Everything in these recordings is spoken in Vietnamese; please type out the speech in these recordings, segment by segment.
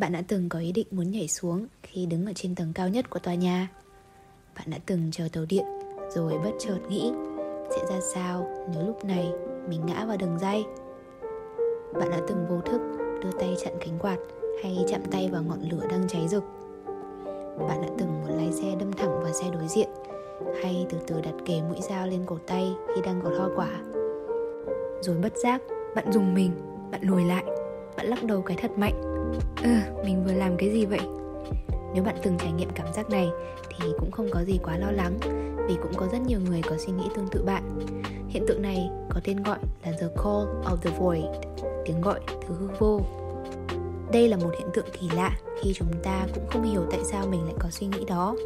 Bạn đã từng có ý định muốn nhảy xuống khi đứng ở trên tầng cao nhất của tòa nhà. Bạn đã từng chờ tàu điện rồi bất chợt nghĩ sẽ ra sao nếu lúc này mình ngã vào đường dây. Bạn đã từng vô thức đưa tay chặn cánh quạt hay chạm tay vào ngọn lửa đang cháy rực. Bạn đã từng muốn lái xe đâm thẳng vào xe đối diện hay từ từ đặt kề mũi dao lên cổ tay khi đang gọt hoa quả. Rồi bất giác, bạn dùng mình, bạn lùi lại, bạn lắc đầu cái thật mạnh. Ừ, mình vừa làm cái gì vậy? Nếu bạn từng trải nghiệm cảm giác này thì cũng không có gì quá lo lắng vì cũng có rất nhiều người có suy nghĩ tương tự bạn. Hiện tượng này có tên gọi là The Call of the Void, tiếng gọi thứ hư vô. Đây là một hiện tượng kỳ lạ khi chúng ta cũng không hiểu tại sao mình lại có suy nghĩ đó.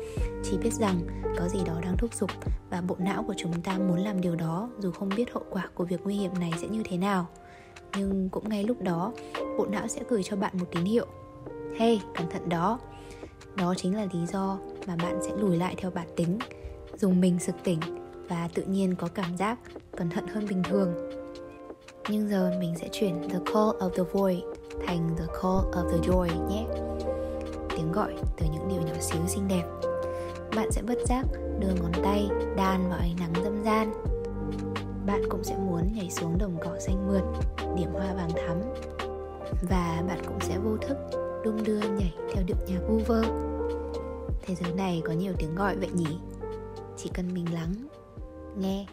Chỉ biết rằng có gì đó đang thúc giục và bộ não của chúng ta muốn làm điều đó dù không biết hậu quả của việc nguy hiểm này sẽ như thế nào. Nhưng cũng ngay lúc đó, bộ não sẽ gửi cho bạn một tín hiệu. Hey, cẩn thận đó, đó chính là lý do mà bạn sẽ lùi lại theo bản tính dùng mình sực tỉnh và tự nhiên có cảm giác cẩn thận hơn bình thường. Nhưng giờ mình sẽ chuyển the call of the void thành the call of the joy nhé. Tiếng gọi từ những điều nhỏ xíu xinh đẹp. Bạn sẽ bất giác đưa ngón tay đan vào ánh nắng dâm gian. Bạn cũng sẽ muốn nhảy xuống đồng cỏ xanh mượt điểm hoa vàng thắm và bạn cũng sẽ vô thức đung đưa nhảy theo điệu nhạc vu vơ. Thế giới này có nhiều tiếng gọi vậy nhỉ? Chỉ cần mình lắng, nghe.